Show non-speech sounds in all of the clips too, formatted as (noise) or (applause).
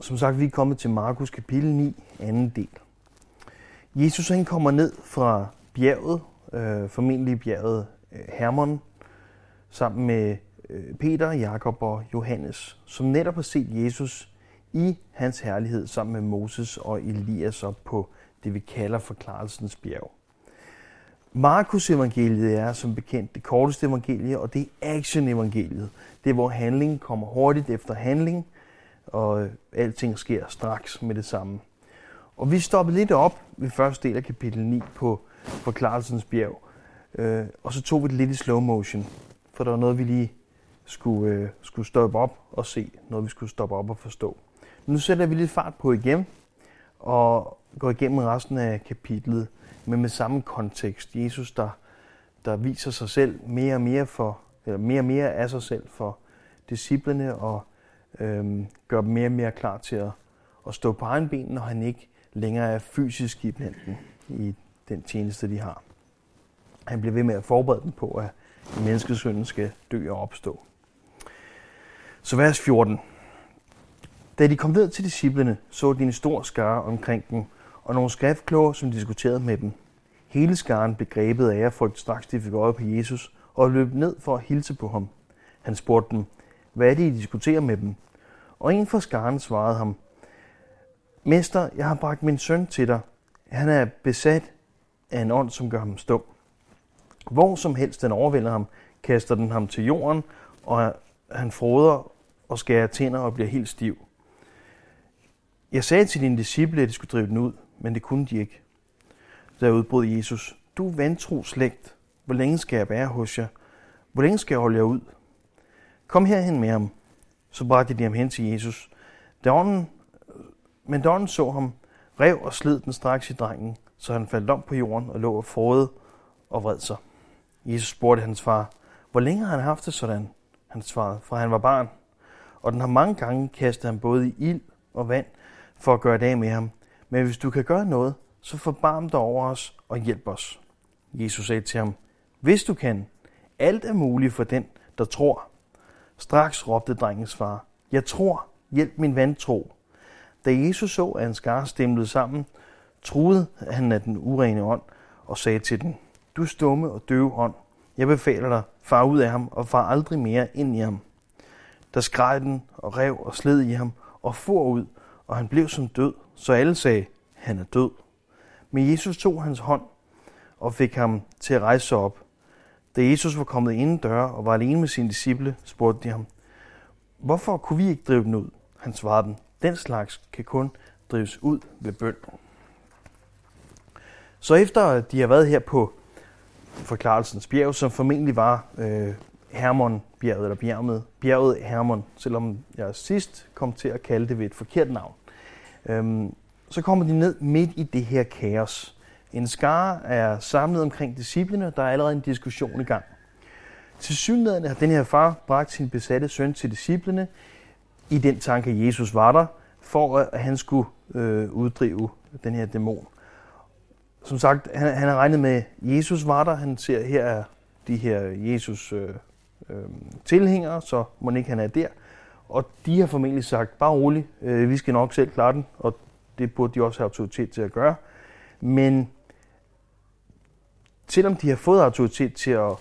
Som sagt, vi er kommet til Markus kapitel 9, anden del. Jesus han kommer ned fra bjerget, øh, formentlig bjerget øh, Hermon, sammen med øh, Peter, Jakob og Johannes, som netop har set Jesus i hans herlighed sammen med Moses og Elias op på det, vi kalder forklarelsens bjerg. Markus evangeliet er som bekendt det korteste evangelie, og det er action evangeliet. Det er, hvor handling kommer hurtigt efter handling, og øh, alting sker straks med det samme. Og vi stoppede lidt op ved første del af kapitel 9 på forklarelsens bjerg, øh, og så tog vi det lidt i slow motion, for der var noget, vi lige skulle, øh, skulle stoppe op og se, noget vi skulle stoppe op og forstå. Nu sætter vi lidt fart på igen, og går igennem resten af kapitlet, men med samme kontekst. Jesus, der, der viser sig selv mere og mere for, eller mere og mere af sig selv for disciplene, og øhm, gør dem mere og mere klar til at, at stå på egen ben, når han ikke længere er fysisk i blandt i den tjeneste, de har. Han bliver ved med at forberede dem på, at menneskesønnen skal dø og opstå. Så vers 14. Da de kom ned til disciplene, så de en stor skare omkring dem, og nogle skriftkloge, som diskuterede med dem. Hele skaren begrebet af ærefrygt straks de fik øje på Jesus, og løb ned for at hilse på ham. Han spurgte dem, hvad er det, I diskuterer med dem? Og en fra skaren svarede ham, Mester, jeg har bragt min søn til dig. Han er besat af en ånd, som gør ham stum. Hvor som helst den overvælder ham, kaster den ham til jorden, og han froder og skærer tænder og bliver helt stiv. Jeg sagde til dine disciple, at de skulle drive den ud, men det kunne de ikke. Der udbrød Jesus, du vantro slægt, hvor længe skal jeg være hos jer? Hvor længe skal jeg holde jer ud? Kom herhen med ham. Så bragte de ham hen til Jesus. Da ånden, øh, men da ånden så ham, rev og slid den straks i drengen, så han faldt om på jorden og lå og frode og vred sig. Jesus spurgte hans far, hvor længe har han haft det sådan? Han svarede, fra han var barn. Og den har mange gange kastet ham både i ild og vand for at gøre det af med ham. Men hvis du kan gøre noget, så forbarm dig over os og hjælp os. Jesus sagde til ham, hvis du kan, alt er muligt for den, der tror. Straks råbte drengens far, jeg tror, hjælp min vantro. Da Jesus så, at en skar stemlede sammen, troede han af den urene ånd og sagde til den, du stumme og døve ånd, jeg befaler dig, far ud af ham og far aldrig mere ind i ham. Der skreg den og rev og sled i ham og for ud, og han blev som død, så alle sagde, han er død. Men Jesus tog hans hånd og fik ham til at rejse sig op. Da Jesus var kommet ind døre og var alene med sine disciple, spurgte de ham, hvorfor kunne vi ikke drive den ud? Han svarede dem, den slags kan kun drives ud ved bøn. Så efter de har været her på forklarelsens bjerg, som formentlig var øh, Hermonbjerget, eller bjerget, bjerget Hermon, selvom jeg sidst kom til at kalde det ved et forkert navn. Øhm, så kommer de ned midt i det her kaos. En skare er samlet omkring disciplene, der er allerede en diskussion i gang. Til synligheden har den her far bragt sin besatte søn til disciplene, i den tanke, at Jesus var der, for at han skulle øh, uddrive den her dæmon. Som sagt, han, han har regnet med, at Jesus var der. Han ser, her er de her Jesus øh, øh, tilhængere, så må ikke han er der. Og de har formentlig sagt, bare rolig, øh, vi skal nok selv klare den, og det burde de også have autoritet til at gøre. Men selvom de har fået autoritet til at,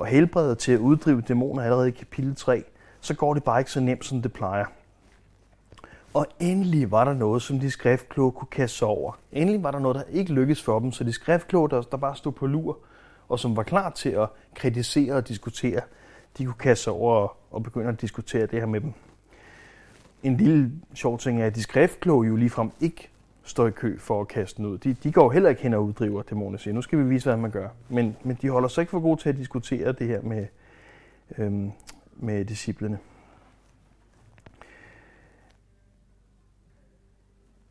at helbrede, til at uddrive dæmoner allerede i kapitel 3, så går det bare ikke så nemt, som det plejer. Og endelig var der noget, som de skriftkloge kunne kaste over. Endelig var der noget, der ikke lykkedes for dem, så de skriftkloge, der, der bare stod på lur, og som var klar til at kritisere og diskutere, de kunne kaste sig over og, og begynde at diskutere det her med dem. En lille sjov ting er, at de skriftkloge jo ligefrem ikke står i kø for at kaste den ud. De, de går heller ikke hen og uddriver dæmoner og siger, nu skal vi vise, hvad man gør. Men, men de holder sig ikke for gode til at diskutere det her med, øhm, med disciplene.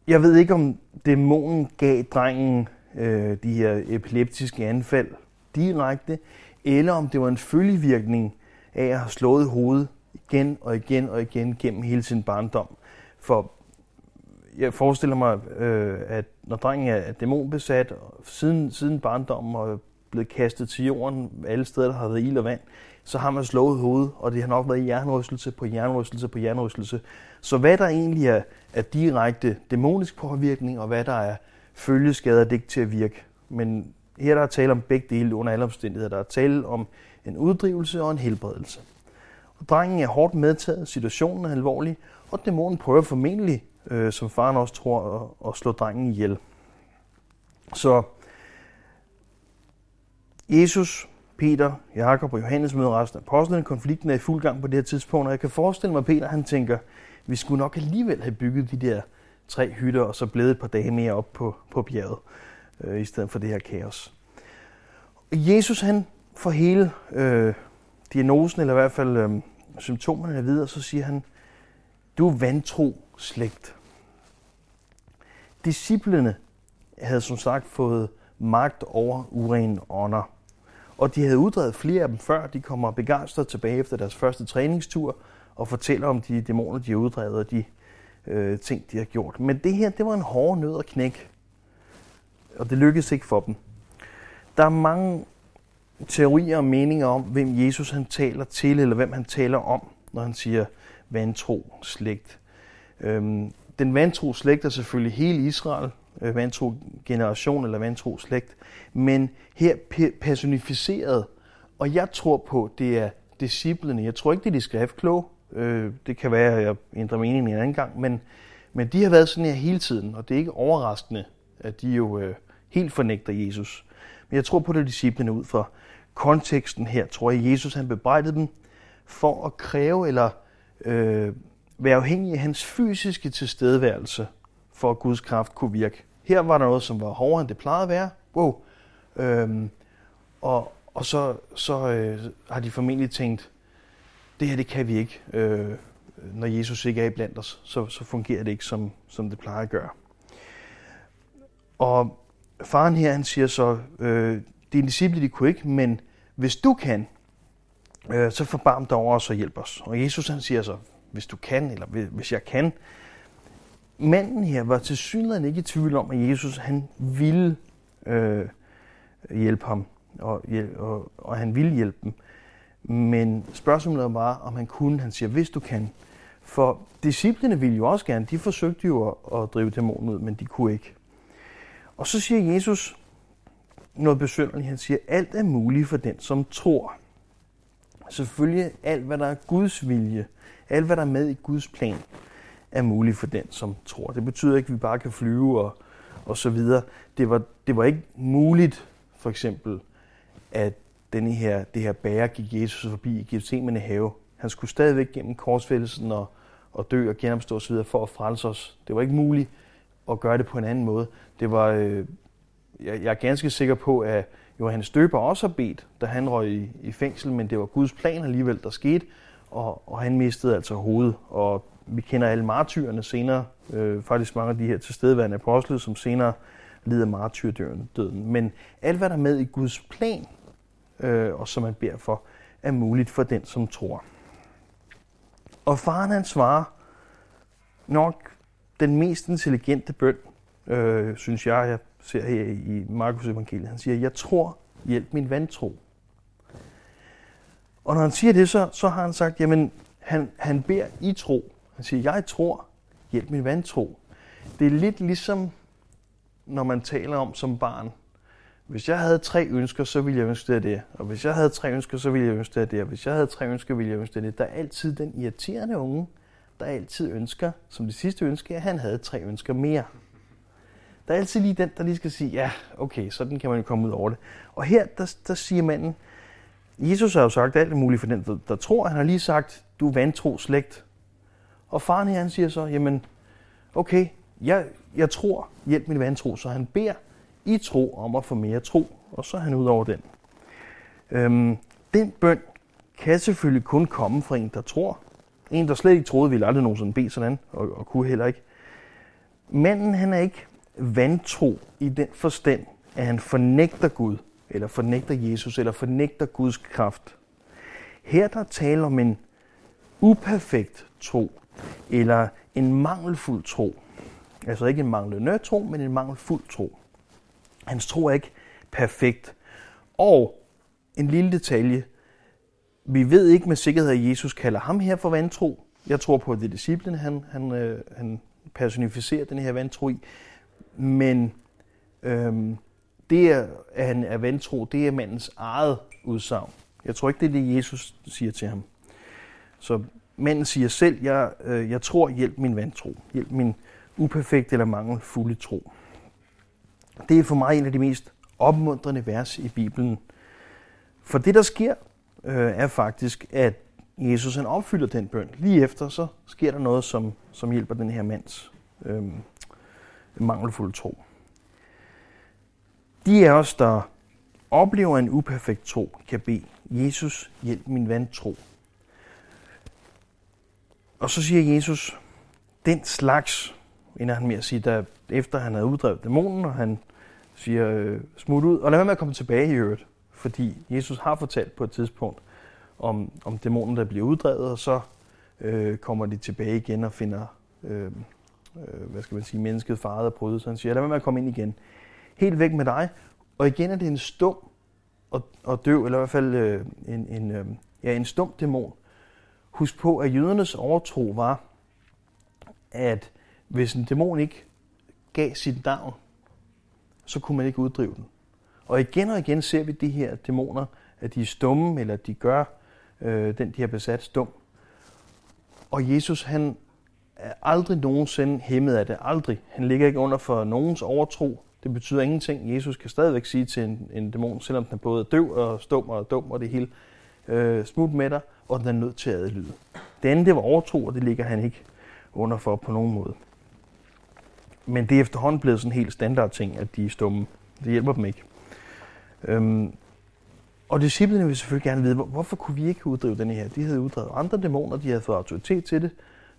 Jeg ved ikke, om dæmonen gav drengen øh, de her epileptiske anfald direkte, eller om det var en følgevirkning af at have slået hovedet igen og igen og igen gennem hele sin barndom. For jeg forestiller mig, øh, at når drengen er dæmonbesat, siden, siden barndommen og blevet kastet til jorden alle steder, der har været ild og vand, så har man slået hovedet, og det har nok været jernrystelse på jernrystelse på jernrystelse. Så hvad der egentlig er, er direkte dæmonisk påvirkning, og hvad der er følgeskader, det ikke til at virke. Men her der er tale om begge dele under alle omstændigheder. Der er tale om en uddrivelse og en helbredelse. Og drengen er hårdt medtaget, situationen er alvorlig, og dæmonen prøver formentlig, øh, som faren også tror, at, at slå drengen ihjel. Så Jesus, Peter, Jakob og Johannes møder resten af apostlene. Konflikten er i fuld gang på det her tidspunkt, og jeg kan forestille mig, at Peter han tænker, vi skulle nok alligevel have bygget de der tre hytter, og så blevet et par dage mere op på, på bjerget, øh, i stedet for det her kaos. Jesus han får hele øh, diagnosen, eller i hvert fald øh, symptomerne videre, så siger han, du er vantro slægt. Disciplene havde som sagt fået magt over urene ånder. Og de havde uddrevet flere af dem før. De kommer begejstret tilbage efter deres første træningstur og fortæller om de dæmoner, de har uddrevet og de øh, ting, de har gjort. Men det her, det var en hård nød at knække. Og det lykkedes ikke for dem. Der er mange teorier og meninger om, hvem Jesus han taler til, eller hvem han taler om, når han siger vantro slægt. Øhm, den vantro slægt er selvfølgelig hele Israel, øh, vantro generation eller vantro slægt, men her personificeret, og jeg tror på, det er disciplene. Jeg tror ikke, det er de skriftkloge. Øh, det kan være, at jeg ændrer mening en anden gang, men, men de har været sådan her hele tiden, og det er ikke overraskende, at de jo øh, helt fornægter Jesus. Men jeg tror på, det er disciplene ud fra konteksten her, tror jeg, Jesus han bebrejdede dem for at kræve eller øh, være afhængig af hans fysiske tilstedeværelse, for at Guds kraft kunne virke. Her var der noget, som var hårdere, end det plejede at være. Wow. Øhm, og, og så, så øh, har de formentlig tænkt, det her det kan vi ikke. Øh, når Jesus ikke er iblandt os, så, så fungerer det ikke, som, som det plejer at gøre. Og faren her, han siger så, øh, dine disciple, de kunne ikke, men hvis du kan, øh, så forbarm dig over os og hjælp os. Og Jesus han siger så, hvis du kan, eller hvis jeg kan. Manden her var til synligheden ikke i tvivl om, at Jesus han ville øh, hjælpe ham, og, og, og han ville hjælpe dem. Men spørgsmålet var, om han kunne. Han siger, hvis du kan. For disciplene ville jo også gerne. De forsøgte jo at, at drive dæmonen ud, men de kunne ikke. Og så siger Jesus noget besynderligt. Han siger, alt er muligt for den, som tror. Selvfølgelig alt, hvad der er Guds vilje, alt, hvad der er med i Guds plan, er muligt for den, som tror. Det betyder ikke, at vi bare kan flyve og, og så videre. Det var, det var ikke muligt, for eksempel, at denne her, det her bærer gik Jesus forbi i Gethsemane have. Han skulle stadigvæk gennem korsfældelsen og, og dø og genopstå osv. for at frelse os. Det var ikke muligt at gøre det på en anden måde. Det var, øh, jeg, jeg er ganske sikker på, at Johannes Døber også har bedt, da han røg i, i fængsel, men det var Guds plan alligevel, der skete, og, og han mistede altså hovedet. Og vi kender alle martyrerne senere, øh, faktisk mange af de her tilstedeværende apostle, som senere lider martyrdøden. Men alt, hvad der er med i Guds plan, øh, og som man beder for, er muligt for den, som tror. Og faren han svarer nok den mest intelligente bøn, øh, synes jeg, jeg ser her i Markus evangeliet. Han siger, jeg tror, hjælp min vantro. Og når han siger det, så, så har han sagt, jamen, han, han beder i tro. Han siger, jeg tror, hjælp min vantro. Det er lidt ligesom, når man taler om som barn, hvis jeg havde tre ønsker, så ville jeg ønske det det. Og hvis jeg havde tre ønsker, så ville jeg ønske det det. Og hvis jeg havde tre ønsker, ville jeg ønske det det. Der er altid den irriterende unge, der altid ønsker, som det sidste ønske, at han havde tre ønsker mere. Der er altid lige den, der lige skal sige, ja, okay, sådan kan man jo komme ud over det. Og her, der, der siger manden, Jesus har jo sagt alt muligt for den, der, der tror. Han har lige sagt, du er vantro slægt. Og faren her, han siger så, jamen, okay, jeg, jeg tror, hjælp min vantro. Så han beder i tro om at få mere tro, og så er han ud over den. Øhm, den bøn kan selvfølgelig kun komme fra en, der tror. En, der slet ikke troede, ville aldrig nogensinde bede sådan, og, og kunne heller ikke. Manden, han er ikke vantro i den forstand, at han fornægter Gud, eller fornægter Jesus, eller fornægter Guds kraft. Her der taler om en uperfekt tro, eller en mangelfuld tro. Altså ikke en manglende tro, men en mangelfuld tro. Hans tro er ikke perfekt. Og en lille detalje. Vi ved ikke med sikkerhed, at Jesus kalder ham her for vantro. Jeg tror på, at det er disciplen, han, han, øh, han personificerer den her vantro i. Men øhm, det, at han er vantro, det er mandens eget udsagn. Jeg tror ikke, det er det, Jesus siger til ham. Så manden siger selv, jeg, øh, jeg tror, hjælp min vantro. Hjælp min uperfekte eller mangelfulde tro. Det er for mig en af de mest opmuntrende vers i Bibelen. For det, der sker, øh, er faktisk, at Jesus han opfylder den bøn. Lige efter, så sker der noget, som, som hjælper den her mands øh, mangelfuld tro. De af os, der oplever en uperfekt tro, kan bede, Jesus, hjælp min vand tro. Og så siger Jesus, den slags, ender han med at sige, der, efter han havde uddrevet dæmonen, og han siger, øh, smut ud, og lad være med at komme tilbage i øvrigt, fordi Jesus har fortalt på et tidspunkt om, om dæmonen, der bliver uddrevet, og så øh, kommer de tilbage igen og finder, øh, øh, hvad skal man sige, mennesket farede og bryde. Så han siger, lad være med at komme ind igen. Helt væk med dig. Og igen er det en stum og, og døv, eller i hvert fald øh, en, en, øh, ja, en stum dæmon. Husk på, at jødernes overtro var, at hvis en dæmon ikke gav sit navn, så kunne man ikke uddrive den. Og igen og igen ser vi de her dæmoner, at de er stumme, eller de gør øh, den, de har besat, stum. Og Jesus, han er aldrig nogensinde hæmmet af det. Aldrig. Han ligger ikke under for nogens overtro. Det betyder ingenting. Jesus kan stadigvæk sige til en, en dæmon, selvom den er både døv og stum og dum og det hele, øh, smut med dig, og den er nødt til at adlyde. Det andet, det var overtro, og det ligger han ikke under for på nogen måde. Men det er efterhånden blevet sådan en helt standard ting, at de er stumme. Det hjælper dem ikke. Øhm, og disciplene vil selvfølgelig gerne vide, hvorfor kunne vi ikke uddrive den her? De havde uddrevet andre dæmoner, de havde fået autoritet til det.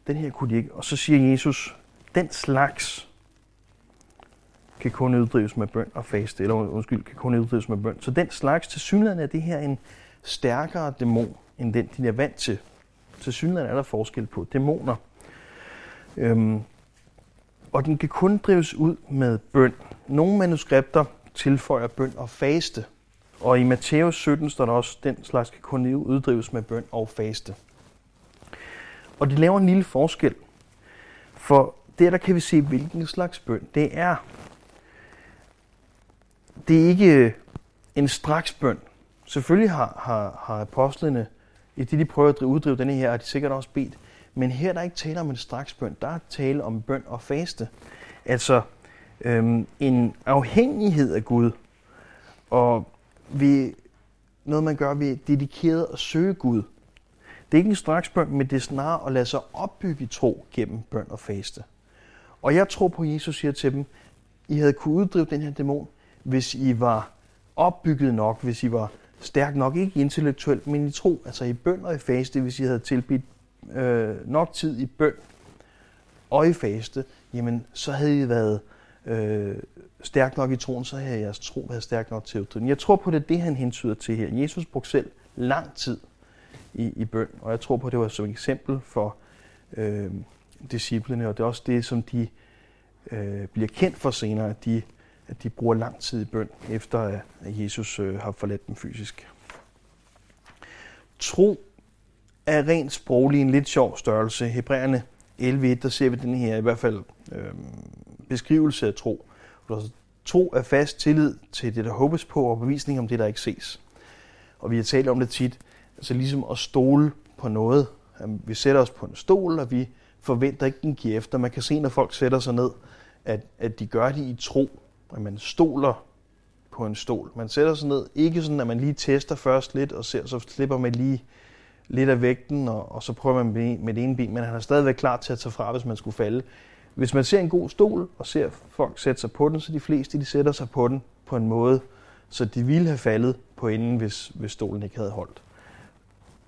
Den her kunne de ikke. Og så siger Jesus, den slags kan kun uddrives med bøn og faste, eller undskyld, kan kun uddrives med bøn. Så den slags, til synligheden er det her en stærkere dæmon, end den, de er vant til. Til synligheden er der forskel på dæmoner. Øhm, og den kan kun drives ud med bøn. Nogle manuskripter tilføjer bøn og faste. Og i Matthæus 17 står der også, den slags kan kun uddrives med bøn og faste. Og det laver en lille forskel. For der, der kan vi se, hvilken slags bøn det er. Det er ikke øh, en straks bøn. Selvfølgelig har, har, har apostlene, i det de prøver at uddrive denne her, har de sikkert også bedt. Men her er der ikke tale om en straks bøn. Der er tale om bøn og faste. Altså øhm, en afhængighed af Gud. Og vi, noget man gør ved dedikeret at søge Gud. Det er ikke en straks bøn, men det er snarere at lade sig opbygge tro gennem bøn og faste. Og jeg tror på, at Jesus siger til dem, I havde kunne uddrive den her dæmon, hvis I var opbygget nok, hvis I var stærk nok, ikke intellektuelt, men i tro, altså i bøn og i faste, hvis I havde tilbidt øh, nok tid i bøn og i faste, jamen så havde I været øh, stærk nok i troen, så havde jeres tro været stærk nok til at Jeg tror på, det er det, han hentyder til her. Jesus brugte selv lang tid i, i bøn, og jeg tror på, det var som et eksempel for øh, disciplene, og det er også det, som de øh, bliver kendt for senere, at de, at de bruger lang tid i bøn, efter at Jesus øh, har forladt dem fysisk. Tro er rent sproglig en lidt sjov størrelse. Hebræerne 11.1, der ser vi den her i hvert fald øh, beskrivelse af tro. Tro er fast tillid til det, der håbes på, og bevisning om det, der ikke ses. Og vi har talt om det tit, altså ligesom at stole på noget. Vi sætter os på en stol, og vi forventer ikke, den giver efter. Man kan se, når folk sætter sig ned, at, at de gør det i tro, at man stoler på en stol. Man sætter sig ned, ikke sådan, at man lige tester først lidt, og ser, så slipper man lige lidt af vægten, og, og så prøver man med det ene ben, men han er stadigvæk klar til at tage fra, hvis man skulle falde. Hvis man ser en god stol, og ser folk sætte sig på den, så de fleste de sætter sig på den på en måde, så de ville have faldet på enden, hvis, hvis stolen ikke havde holdt.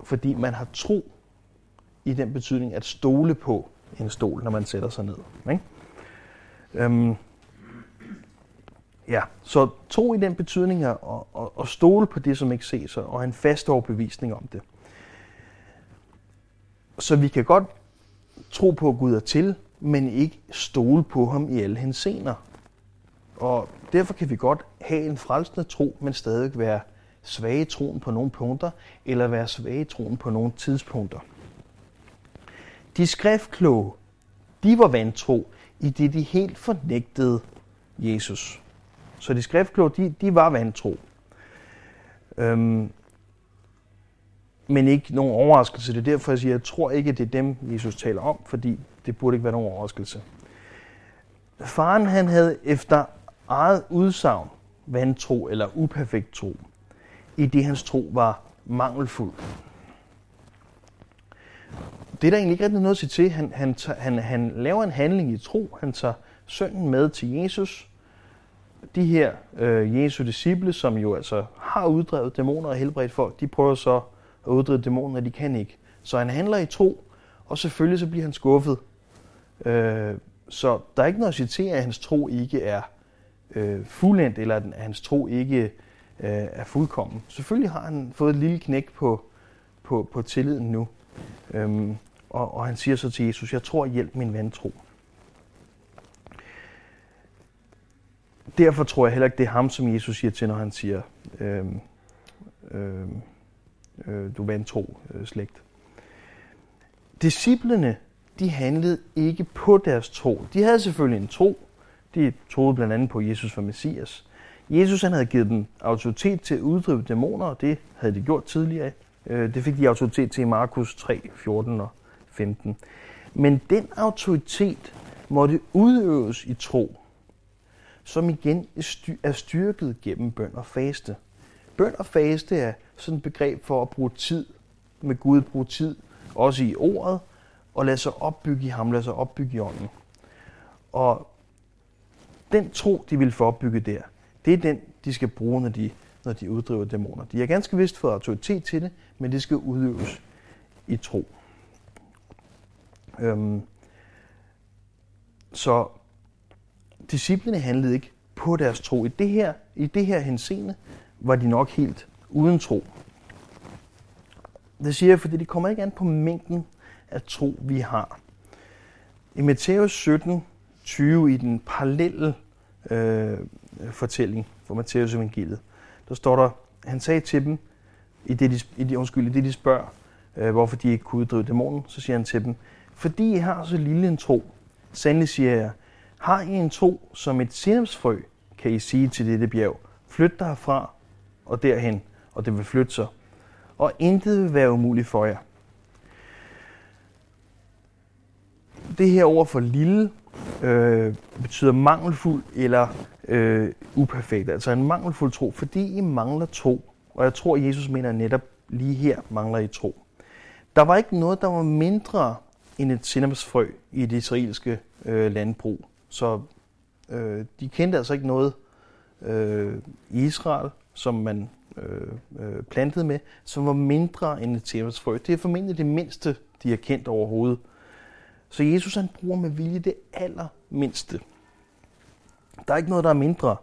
Fordi man har tro i den betydning at stole på en stol, når man sætter sig ned. Ikke? Øhm, ja, så tro i den betydning at, at, at stole på det, som ikke ses, og en fast overbevisning om det. Så vi kan godt tro på, at Gud er til, men ikke stole på ham i alle hensener. Og derfor kan vi godt have en frelsende tro, men stadig være svage i troen på nogle punkter, eller være svage i troen på nogle tidspunkter. De skriftkloge, de var vantro, i det de helt fornægtede Jesus. Så de skriftkloge, de, de var vantro. Øhm, men ikke nogen overraskelse. Det er derfor, jeg siger, at jeg tror ikke, det er dem, Jesus taler om, fordi det burde ikke være nogen overraskelse. Faren han havde efter eget udsagn vantro eller uperfekt tro, i det hans tro var mangelfuld. Det er der egentlig ikke rigtig noget at sige til. Han, han, han, han laver en handling i tro. Han tager sønnen med til Jesus. De her øh, Jesu disciple, som jo altså har uddrevet dæmoner og helbredt folk, de prøver så at uddrive dæmoner, de kan ikke. Så han handler i tro, og selvfølgelig så bliver han skuffet. Øh, så der er ikke noget at sige til, at hans tro ikke er øh, fuldendt, eller at hans tro ikke øh, er fuldkommen. Selvfølgelig har han fået et lille knæk på, på, på tilliden nu. Øhm, og, og han siger så til Jesus, jeg tror, hjælp min vantro. Derfor tror jeg heller ikke, det er ham, som Jesus siger til, når han siger, øhm, øhm, øh, du vantro øh, slægt. Disciplene, de handlede ikke på deres tro. De havde selvfølgelig en tro. De troede blandt andet på Jesus for Messias. Jesus han havde givet dem autoritet til at uddrive dæmoner, og det havde de gjort tidligere. Øh, det fik de autoritet til i Markus 3, 14 og 15. Men den autoritet måtte udøves i tro, som igen er styrket gennem bøn og faste. Bøn og faste er sådan et begreb for at bruge tid med Gud, bruge tid også i ordet, og lade sig opbygge i ham, lade sig opbygge i ånden. Og den tro, de ville få opbygget der, det er den, de skal bruge, når de, når de uddriver dæmoner. De har ganske vist fået autoritet til det, men det skal udøves i tro. Øhm, så disciplene handlede ikke på deres tro. I det her, i det her henseende var de nok helt uden tro. Det siger jeg, fordi det kommer ikke an på mængden af tro, vi har. I Matthæus 17, 20 i den parallelle øh, fortælling fra Matthæus evangeliet, der står der, han sagde til dem, i det, de, i det, undskyld, i det de spørger, øh, hvorfor de ikke kunne uddrive dæmonen, så siger han til dem, fordi I har så lille en tro, sandelig siger jeg, har I en tro som et sinapsfrø, kan I sige til dette bjerg, flyt dig herfra og derhen, og det vil flytte sig, og intet vil være umuligt for jer. Det her ord for lille øh, betyder mangelfuld eller øh, uperfekt. Altså en mangelfuld tro, fordi I mangler tro. Og jeg tror, Jesus mener netop lige her mangler I tro. Der var ikke noget, der var mindre end et sinnebsfrø i det israelske øh, landbrug. Så øh, de kendte altså ikke noget øh, i Israel, som man øh, øh, plantede med, som var mindre end et sinnebsfrø. Det er formentlig det mindste, de har kendt overhovedet. Så Jesus han bruger med vilje det allermindste. Der er ikke noget, der er mindre.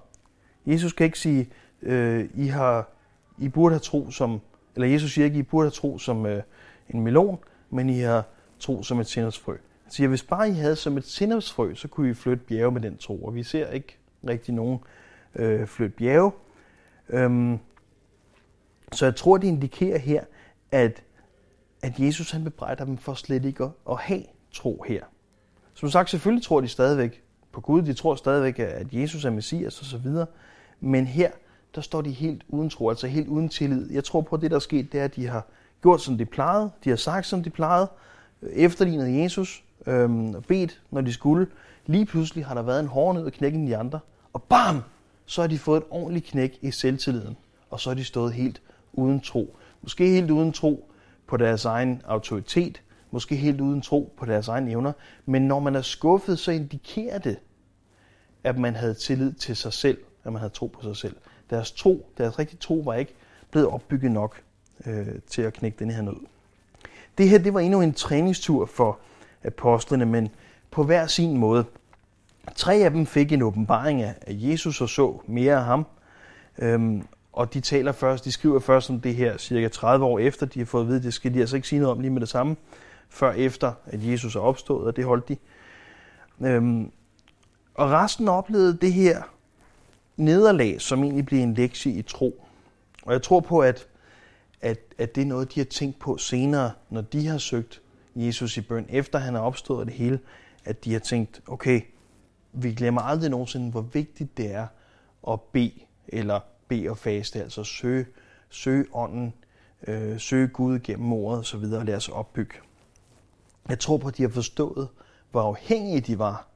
Jesus kan ikke sige, øh, I, har, I burde have tro som, eller Jesus siger ikke, I burde have tro som øh, en melon, men I har tro som et sindhedsfrø. Han siger, hvis bare I havde som et sindhedsfrø, så kunne I flytte bjerge med den tro. Og vi ser ikke rigtig nogen øh, flytte bjerge. Øhm, så jeg tror, det indikerer her, at, at Jesus han bebrejder dem for slet ikke at, at have tro her. Som sagt, selvfølgelig tror de stadigvæk på Gud, de tror stadigvæk, at Jesus er Messias osv., men her, der står de helt uden tro, altså helt uden tillid. Jeg tror på, at det, der er sket, det er, at de har gjort, som de plejede, de har sagt, som de plejede, efterlignet Jesus, øhm, og bedt, når de skulle. Lige pludselig har der været en hård ned og knække de andre, og bam, så har de fået et ordentligt knæk i selvtilliden, og så er de stået helt uden tro. Måske helt uden tro på deres egen autoritet, måske helt uden tro på deres egne evner, men når man er skuffet, så indikerer det, at man havde tillid til sig selv, at man havde tro på sig selv. Deres tro, deres rigtige tro var ikke blevet opbygget nok øh, til at knække den her nød. Det her det var endnu en træningstur for apostlene, men på hver sin måde. Tre af dem fik en åbenbaring af Jesus og så mere af ham. Øhm, og de taler først, de skriver først om det her cirka 30 år efter, de har fået at vide, det skal de altså ikke sige noget om lige med det samme, før efter, at Jesus er opstået, og det holdt de. Øhm, og resten oplevede det her nederlag, som egentlig blev en lektie i tro. Og jeg tror på, at, at, at det er noget, de har tænkt på senere, når de har søgt Jesus i bøn, efter han er opstået det hele, at de har tænkt, okay, vi glemmer aldrig nogensinde, hvor vigtigt det er at bede, eller bede og faste, altså søge, søge ånden, øh, søge Gud gennem ordet osv., og lade os opbygge. Jeg tror på, at de har forstået, hvor afhængige de var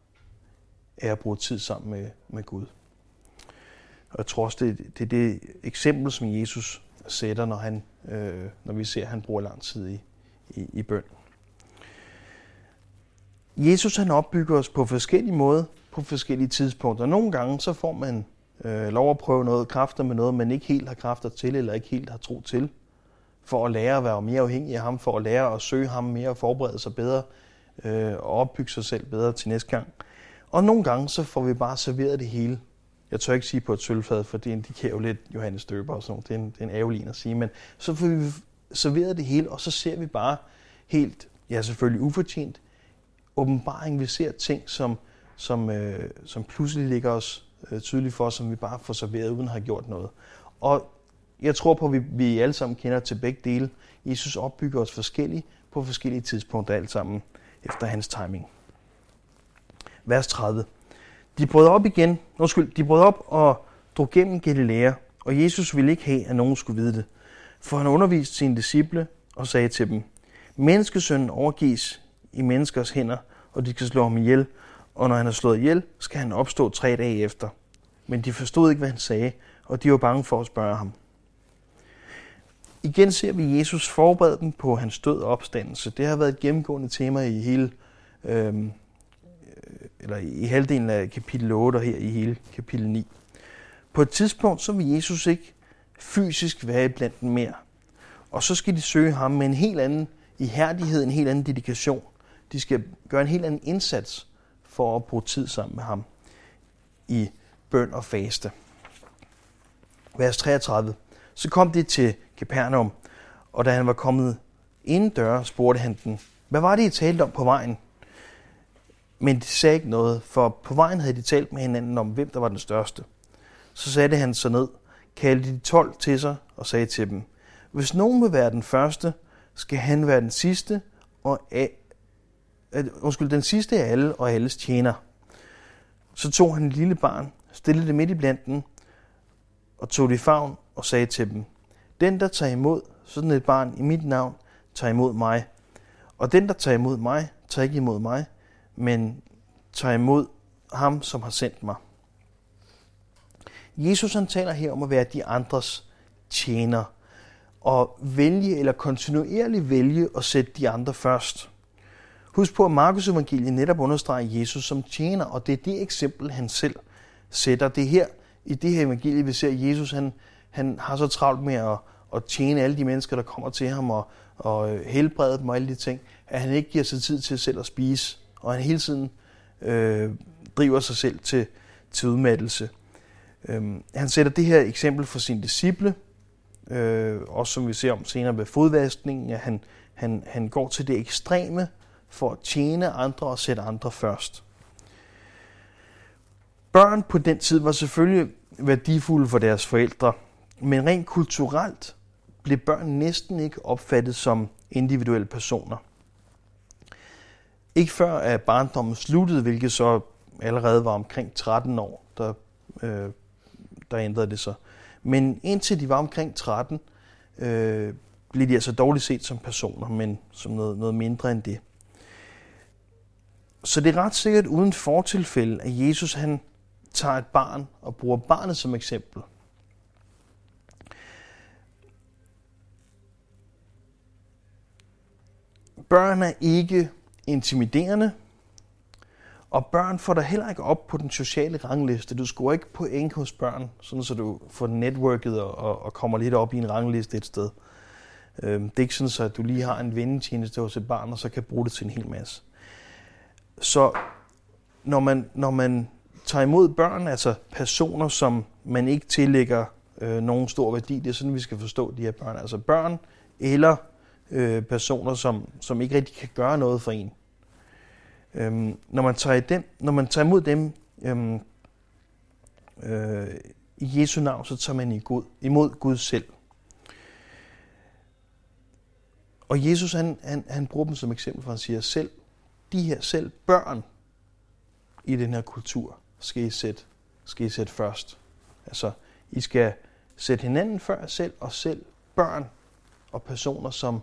af at bruge tid sammen med, med Gud. Og jeg tror også, det, det er det eksempel, som Jesus sætter, når, han, øh, når vi ser, at han bruger lang tid i, i, i bøn. Jesus han opbygger os på forskellige måder, på forskellige tidspunkter. Nogle gange så får man øh, lov at prøve noget kræfter med noget, man ikke helt har kræfter til, eller ikke helt har tro til, for at lære at være mere afhængig af ham, for at lære at søge ham mere og forberede sig bedre, øh, og opbygge sig selv bedre til næste gang. Og nogle gange så får vi bare serveret det hele. Jeg tør ikke sige på et sølvfad, for det indikerer jo lidt Johannes Døber og sådan noget. Det er en, det er en ærgerlig at sige, men så får vi serveret det hele, og så ser vi bare helt, ja selvfølgelig ufortjent, åbenbaring. Vi ser ting, som, som, øh, som pludselig ligger os øh, tydeligt for, som vi bare får serveret, uden at have gjort noget. Og jeg tror på, at vi, vi alle sammen kender til begge dele. Jesus opbygger os forskelligt på forskellige tidspunkter, alt sammen efter hans timing. Vers 30. De brød op igen, undskyld, de brød op og drog gennem Galilea, og Jesus ville ikke have, at nogen skulle vide det. For han underviste sine disciple og sagde til dem, Menneskesønnen overgives i menneskers hænder, og de skal slå ham ihjel, og når han er slået ihjel, skal han opstå tre dage efter. Men de forstod ikke, hvad han sagde, og de var bange for at spørge ham. Igen ser vi Jesus forberede dem på hans død og opstandelse. Det har været et gennemgående tema i hele, øhm, øh, eller i halvdelen af kapitel 8 og her i hele kapitel 9. På et tidspunkt så vil Jesus ikke fysisk være blandt dem mere. Og så skal de søge ham med en helt anden ihærdighed, en helt anden dedikation. De skal gøre en helt anden indsats for at bruge tid sammen med ham i bøn og faste. Vers 33. Så kom det til Capernaum, og da han var kommet inden døre, spurgte han den, hvad var det, I talte om på vejen? Men de sagde ikke noget, for på vejen havde de talt med hinanden om, hvem der var den største. Så satte han sig ned, kaldte de tolv til sig og sagde til dem, hvis nogen vil være den første, skal han være den sidste, og af, undskyld, den sidste af alle og alles tjener. Så tog han et lille barn, stillede det midt i blanden, og tog det i favn og sagde til dem, den, der tager imod sådan et barn i mit navn, tager imod mig. Og den, der tager imod mig, tager ikke imod mig, men tager imod ham, som har sendt mig. Jesus han taler her om at være de andres tjener, og vælge eller kontinuerligt vælge at sætte de andre først. Husk på, at Markus evangeliet netop understreger Jesus som tjener, og det er det eksempel, han selv sætter. Det her, i det her evangelie, vi ser, at Jesus han, han har så travlt med at, at tjene alle de mennesker, der kommer til ham, og, og helbrede dem og alle de ting, at han ikke giver sig tid til selv at spise, og han hele tiden øh, driver sig selv til, til udmattelse. Øhm, han sætter det her eksempel for sine disciple, øh, også som vi ser om senere ved fodvaskningen, at han, han, han går til det ekstreme for at tjene andre og sætte andre først. Børn på den tid var selvfølgelig værdifulde for deres forældre, men rent kulturelt blev børn næsten ikke opfattet som individuelle personer. Ikke før at barndommen sluttede, hvilket så allerede var omkring 13 år, der, øh, der ændrede det sig. Men indtil de var omkring 13, øh, blev de altså dårligt set som personer, men som noget, noget mindre end det. Så det er ret sikkert uden fortilfælde, at Jesus han tager et barn og bruger barnet som eksempel. Børn er ikke intimiderende, og børn får dig heller ikke op på den sociale rangliste. Du scorer ikke point hos børn, sådan så du får networket og, og kommer lidt op i en rangliste et sted. Øhm, det er ikke sådan, så at du lige har en vennetjeneste hos et barn, og så kan bruge det til en hel masse. Så når man, når man tager imod børn, altså personer, som man ikke tillægger øh, nogen stor værdi, det er sådan, vi skal forstå de her børn. Altså børn eller øh, personer, som, som ikke rigtig kan gøre noget for en. Øhm, når, man tager dem, når man tager imod dem øhm, øh, i Jesu navn, så tager man i Gud, imod Gud selv. Og Jesus han, han, han bruger dem som eksempel, for han siger, selv de her selv børn i den her kultur skal I sætte, skal I sætte først. Altså, I skal sætte hinanden før selv, og selv børn og personer, som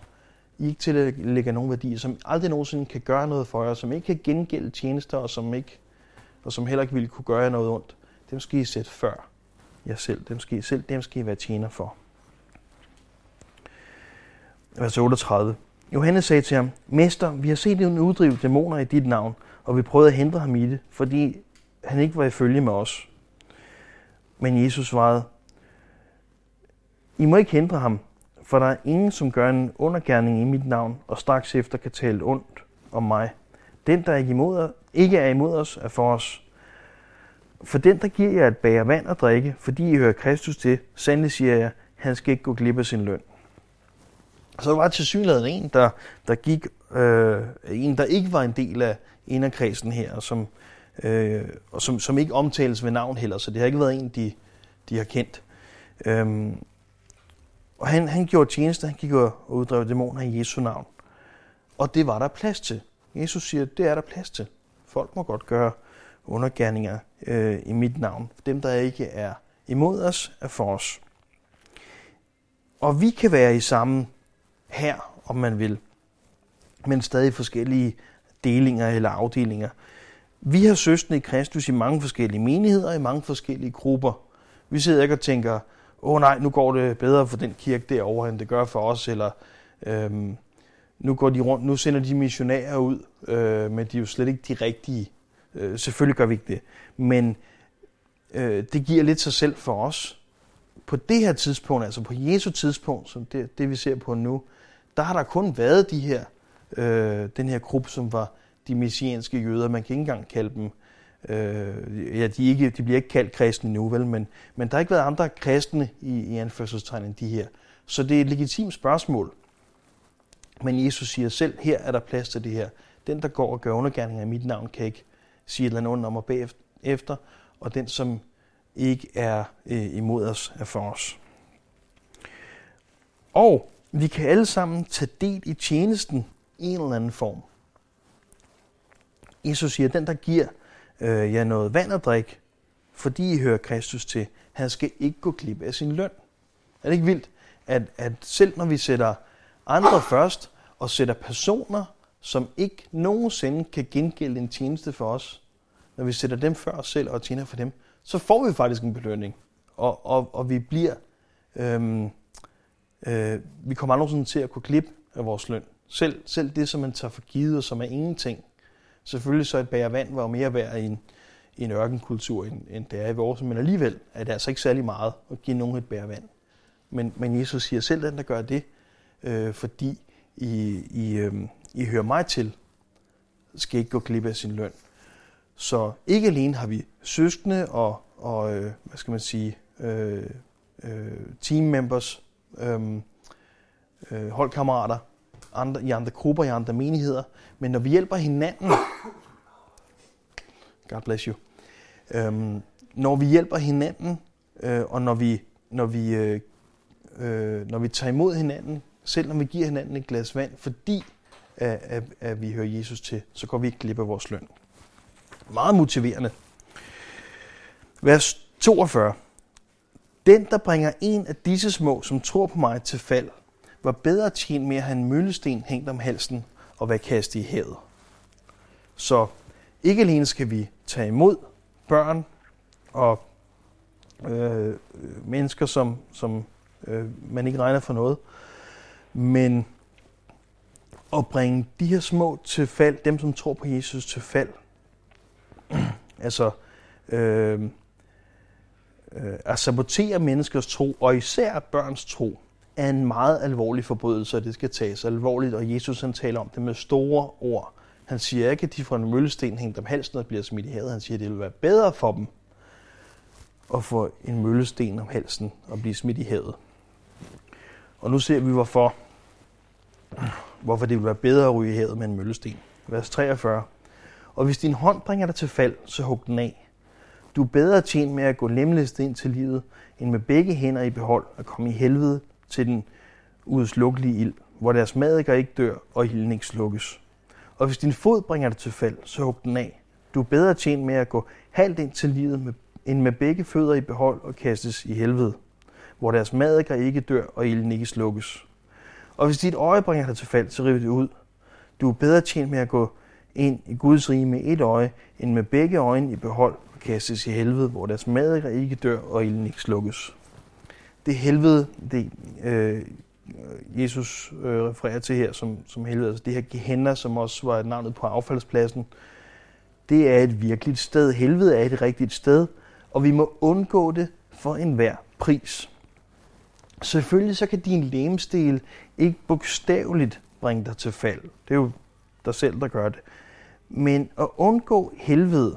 i ikke tillægger nogen værdi, som aldrig nogensinde kan gøre noget for jer, som ikke kan gengælde tjenester, og som, ikke, og som heller ikke ville kunne gøre jer noget ondt. Dem skal I sætte før jer selv. Dem skal I, selv, dem skal I være tjener for. Vers 38. Johannes sagde til ham, Mester, vi har set en uddrive dæmoner i dit navn, og vi prøvede at hindre ham i det, fordi han ikke var i følge med os. Men Jesus svarede, I må ikke hindre ham, for der er ingen, som gør en undergærning i mit navn, og straks efter kan tale ondt om mig. Den, der ikke, imod, ikke er imod os, er for os. For den, der giver jer et bager vand at drikke, fordi I hører Kristus til, sandelig siger jeg, han skal ikke gå glip af sin løn. Så der var til synligheden en, der, der gik, øh, en, der ikke var en del af inderkredsen her, og som, øh, og som, som ikke omtales ved navn heller, så det har ikke været en, de, de har kendt. Øhm, og han, han gjorde tjeneste, han gik og uddrev dæmoner i Jesu navn. Og det var der plads til. Jesus siger, det er der plads til. Folk må godt gøre undergærninger øh, i mit navn. Dem, der ikke er imod os, er for os. Og vi kan være i samme her, om man vil, men stadig forskellige delinger eller afdelinger. Vi har søstene i Kristus i mange forskellige menigheder, i mange forskellige grupper. Vi sidder ikke og tænker, åh oh, nej, nu går det bedre for den kirke derovre, end det gør for os, eller øhm, nu går de rundt, nu sender de missionærer ud, øh, men de er jo slet ikke de rigtige. Øh, selvfølgelig gør vi ikke det, men øh, det giver lidt sig selv for os. På det her tidspunkt, altså på Jesu tidspunkt, som det, det vi ser på nu, der har der kun været de her, øh, den her gruppe, som var de messianske jøder. Man kan ikke engang kalde dem, øh, ja, de, ikke, de bliver ikke kaldt kristne nu, vel, men, men der har ikke været andre kristne i, i anførselstegn end de her. Så det er et legitimt spørgsmål. Men Jesus siger selv, her er der plads til det her. Den, der går og gør undergærninger i mit navn, kan ikke sige et eller andet om og bagefter, og den, som ikke er øh, imod os, er for os. Og vi kan alle sammen tage del i tjenesten i en eller anden form. Jesus siger, at den, der giver øh, jer noget vand at drikke, fordi I hører Kristus til, han skal ikke gå glip af sin løn. Er det ikke vildt, at, at selv når vi sætter andre først, og sætter personer, som ikke nogensinde kan gengælde en tjeneste for os, når vi sætter dem før os selv og tjener for dem, så får vi faktisk en belønning. Og, og, og vi bliver, øhm, øh, vi kommer aldrig sådan til at kunne klippe af vores løn. Selv, selv det, som man tager for givet, og som er ingenting. Selvfølgelig så et bære vand var jo mere værd i en, i en ørkenkultur, end, end det er i vores, men alligevel er det altså ikke særlig meget at give nogen et bære vand. Men, men Jesus siger selv den, der gør det, øh, fordi I, I, øh, I hører mig til, skal ikke gå glip af sin løn. Så ikke alene har vi søskende og, og øh, hvad skal man sige, øh, øh, team members, øh, øh, holdkammerater, andre, i andre grupper, i andre menigheder, men når vi hjælper hinanden, God bless you, øhm, når vi hjælper hinanden, øh, og når vi, når vi, øh, øh, når vi tager imod hinanden, selv når vi giver hinanden et glas vand, fordi at, at, at vi hører Jesus til, så går vi ikke glip af vores løn. Meget motiverende. Vers 42. Den, der bringer en af disse små, som tror på mig, til fald, var bedre tjent med at have en møllesten hængt om halsen og være kastet i havet. Så ikke alene skal vi tage imod børn og øh, mennesker, som, som øh, man ikke regner for noget, men at bringe de her små til fald, dem som tror på Jesus til fald, (clears throat) altså øh, øh, at sabotere menneskers tro, og især børns tro, er en meget alvorlig forbrydelse, og det skal tages alvorligt, og Jesus han taler om det med store ord. Han siger ikke, at de får en møllesten hængt om halsen og bliver smidt i havet. Han siger, at det vil være bedre for dem at få en møllesten om halsen og blive smidt i havet. Og nu ser vi, hvorfor, hvorfor det vil være bedre at ryge i havet med en møllesten. Vers 43. Og hvis din hånd bringer dig til fald, så hug den af. Du er bedre tjent med at gå lemlæst ind til livet, end med begge hænder i behold at komme i helvede til den udslukkelige ild, hvor deres madikker ikke dør og ilden ikke slukkes. Og hvis din fod bringer dig til fald, så hug den af. Du er bedre tjent med at gå halvt ind til livet, med, end med begge fødder i behold og kastes i helvede, hvor deres madikker ikke dør og ilden ikke slukkes. Og hvis dit øje bringer dig til fald, så riv det ud. Du er bedre tjent med at gå ind i Guds rige med et øje, end med begge øjne i behold og kastes i helvede, hvor deres madikker ikke dør og ilden ikke slukkes. Det helvede, det øh, Jesus øh, refererer til her som, som helvede, altså det her Gehenna, som også var navnet på affaldspladsen, det er et virkeligt sted. Helvede er et rigtigt sted, og vi må undgå det for enhver pris. Selvfølgelig så kan din lemstil ikke bogstaveligt bringe dig til fald. Det er jo dig selv, der gør det. Men at undgå helvede,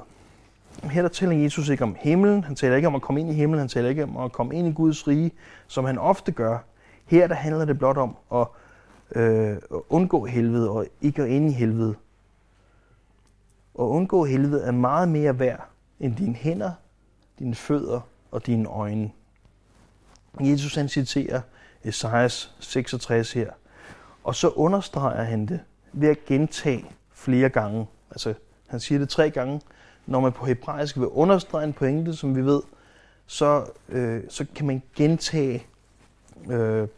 her der taler Jesus ikke om himlen, han taler ikke om at komme ind i himlen, han taler ikke om at komme ind i Guds rige, som han ofte gør. Her der handler det blot om at, øh, at undgå helvede og ikke at ind i helvede. At undgå helvede er meget mere værd end dine hænder, dine fødder og dine øjne. Jesus han citerer Esajas 66 her, og så understreger han det ved at gentage flere gange. Altså, han siger det tre gange. Når man på hebraisk vil understrege en pointe, som vi ved, så, øh, så kan man gentage øh,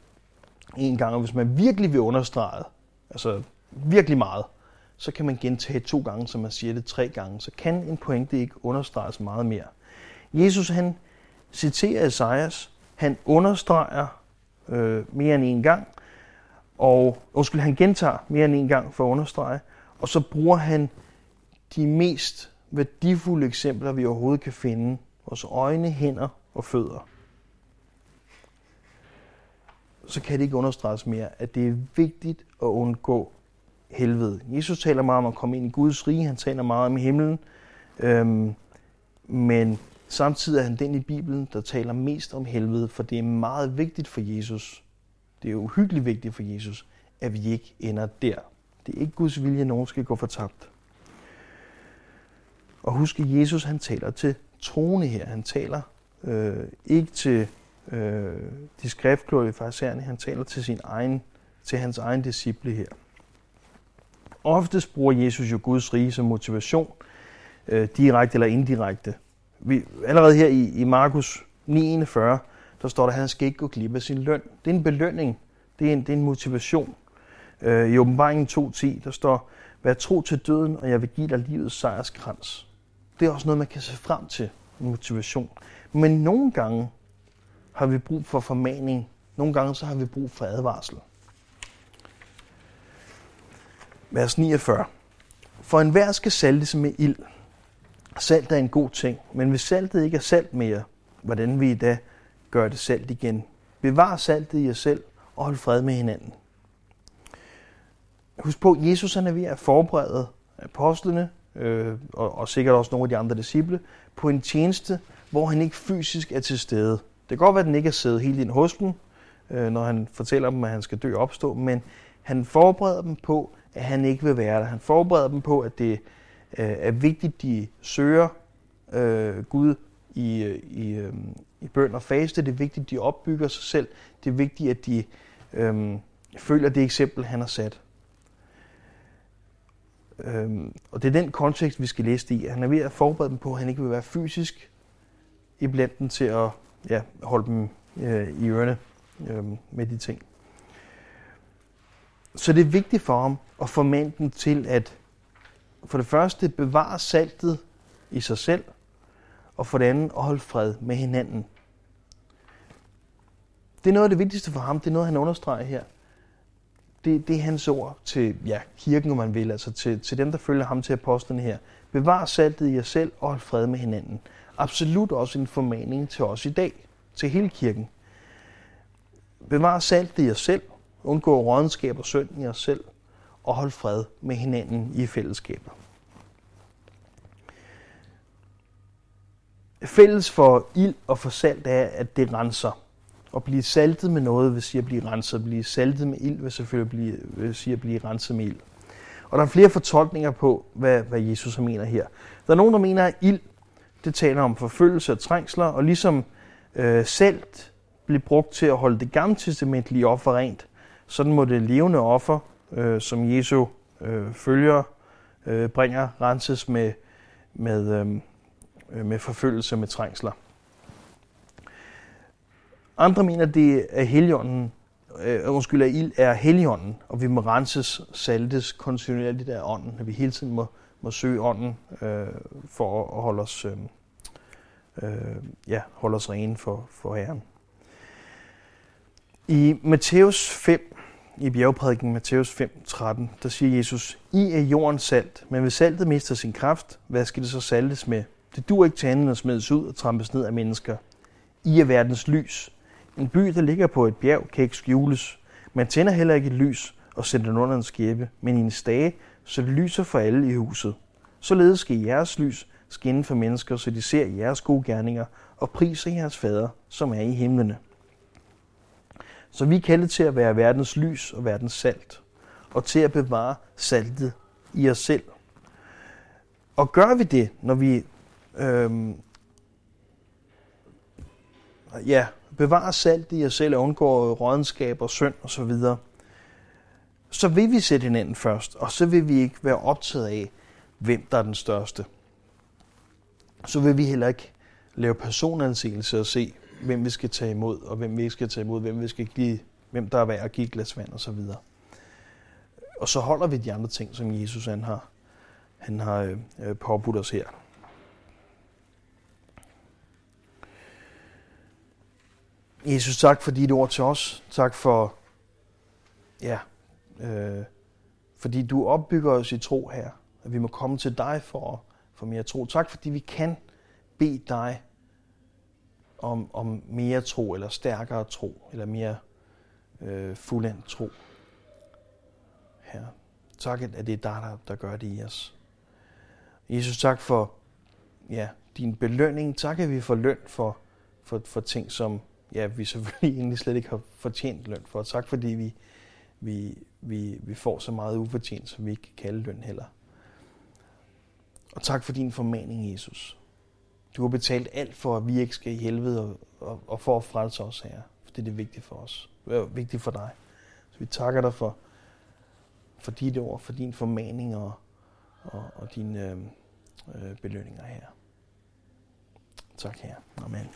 en gang. Og hvis man virkelig vil understrege, altså virkelig meget, så kan man gentage to gange, så man siger det tre gange. Så kan en pointe ikke understreges meget mere. Jesus han citerer Esajas, han understreger øh, mere end en gang, og undskyld, han gentager mere end en gang for at understrege, og så bruger han de mest værdifulde eksempler, vi overhovedet kan finde. Vores øjne, hænder og fødder. Så kan det ikke understreges mere, at det er vigtigt at undgå helvede. Jesus taler meget om at komme ind i Guds rige, han taler meget om himlen, øhm, men samtidig er han den i Bibelen, der taler mest om helvede, for det er meget vigtigt for Jesus. Det er uhyggeligt vigtigt for Jesus, at vi ikke ender der. Det er ikke Guds vilje, at nogen skal gå fortabt. Og husk, at Jesus han taler til troende her. Han taler øh, ikke til øh, de skriftkloge farisæerne, han taler til, sin egen, til hans egen disciple her. Oftest bruger Jesus jo Guds rige som motivation, øh, direkte eller indirekte. Vi, allerede her i, i Markus 9:41, der står der, at han skal ikke gå glip af sin løn. Det er en belønning. Det er en, det er en motivation. Øh, I åbenbaringen 2.10, der står, vær tro til døden, og jeg vil give dig livets sejrskrans. Det er også noget, man kan se frem til, motivation. Men nogle gange har vi brug for formaning. Nogle gange så har vi brug for advarsel. Vers 49. For enhver skal saltes med ild. Salt er en god ting, men hvis saltet ikke er salt mere, hvordan vi i dag gør det salt igen? Bevar saltet i jer selv og hold fred med hinanden. Husk på, Jesus han er ved at forberede apostlene, øh, og, og sikkert også nogle af de andre disciple, på en tjeneste, hvor han ikke fysisk er til stede. Det kan godt være, at den ikke er siddet helt ind hos dem, øh, når han fortæller dem, at han skal dø og opstå, men han forbereder dem på, at han ikke vil være der. Han forbereder dem på, at det øh, er vigtigt, de søger øh, Gud i, øh, i, øh, i bøn og faste. Det er vigtigt, at de opbygger sig selv. Det er vigtigt, at de øh, følger det eksempel, han har sat. Øhm, og det er den kontekst, vi skal læse det i. Han er ved at forberede dem på, at han ikke vil være fysisk i blanden til at ja, holde dem øh, i ørene øh, med de ting. Så det er vigtigt for ham at formande dem til at for det første bevare saltet i sig selv, og for det andet at holde fred med hinanden. Det er noget af det vigtigste for ham, det er noget, han understreger her det, det er hans ord til ja, kirken, om man vil, altså til, til dem, der følger ham til apostlene her. Bevar saltet i jer selv og hold fred med hinanden. Absolut også en formaning til os i dag, til hele kirken. Bevar saltet i jer selv, undgå rådenskab og synd i jer selv, og hold fred med hinanden i fællesskaber. Fælles for ild og for salt er, at det renser. At blive saltet med noget vil sige at blive renset. At blive saltet med ild vil selvfølgelig blive, vil sige at blive renset med ild. Og der er flere fortolkninger på, hvad, hvad Jesus mener her. Der er nogen, der mener, at ild det taler om forfølgelse og trængsler, og ligesom øh, salt blev brugt til at holde det gamle testamentlige offer rent, sådan må det levende offer, øh, som Jesu øh, følger øh, bringer, renses med, med, øh, med forfølgelse med trængsler. Andre mener, det er heligånden, øh, undskyld, at ild er heligånden, og vi må renses, saltes kontinuerligt af ånden, at vi hele tiden må, må søge ånden øh, for at holde os, øh, øh, ja, holde os rene for, for Herren. I Matthæus 5, i bjergprædiken Matthæus 5, 13, der siger Jesus, I er jordens salt, men hvis saltet mister sin kraft, hvad skal det så saltes med? Det dur ikke til andet at smides ud og trampes ned af mennesker. I er verdens lys. En by, der ligger på et bjerg, kan ikke skjules. Man tænder heller ikke et lys og sætter den under en skæbe, men i en stage, så det lyser for alle i huset. Således skal jeres lys skinne for mennesker, så de ser jeres gode gerninger og priser jeres fader, som er i himlene. Så vi er kaldet til at være verdens lys og verdens salt, og til at bevare saltet i os selv. Og gør vi det, når vi øhm, ja, bevarer salt i jer selv og undgår rådenskab og synd osv., så, videre, så vil vi sætte hinanden først, og så vil vi ikke være optaget af, hvem der er den største. Så vil vi heller ikke lave personansigelse og se, hvem vi skal tage imod, og hvem vi ikke skal tage imod, hvem vi skal give, hvem der er værd at give glas vand og så videre. Og så holder vi de andre ting, som Jesus han har, han har øh, øh påbudt os her. Jesus, tak for dit ord til os. Tak for, ja, øh, fordi du opbygger os i tro her. At vi må komme til dig for, for mere tro. Tak fordi vi kan bede dig om, om mere tro, eller stærkere tro, eller mere øh, fuldendt tro. Her. Tak, at det er dig, der, der gør det i os. Jesus, tak for ja, din belønning. Tak, at vi får løn for, for, for ting, som ja, vi selvfølgelig (laughs) egentlig slet ikke har fortjent løn for. Tak, fordi vi, vi, vi, vi får så meget ufortjent, som vi ikke kan kalde løn heller. Og tak for din formaning, Jesus. Du har betalt alt for, at vi ikke skal i helvede, og, og, og for at frelse os her. For det er det vigtigt for os. Det er vigtigt for dig. Så vi takker dig for, for dit ord, for din formaning og, og, og dine øh, øh, belønninger her. Tak her. Amen.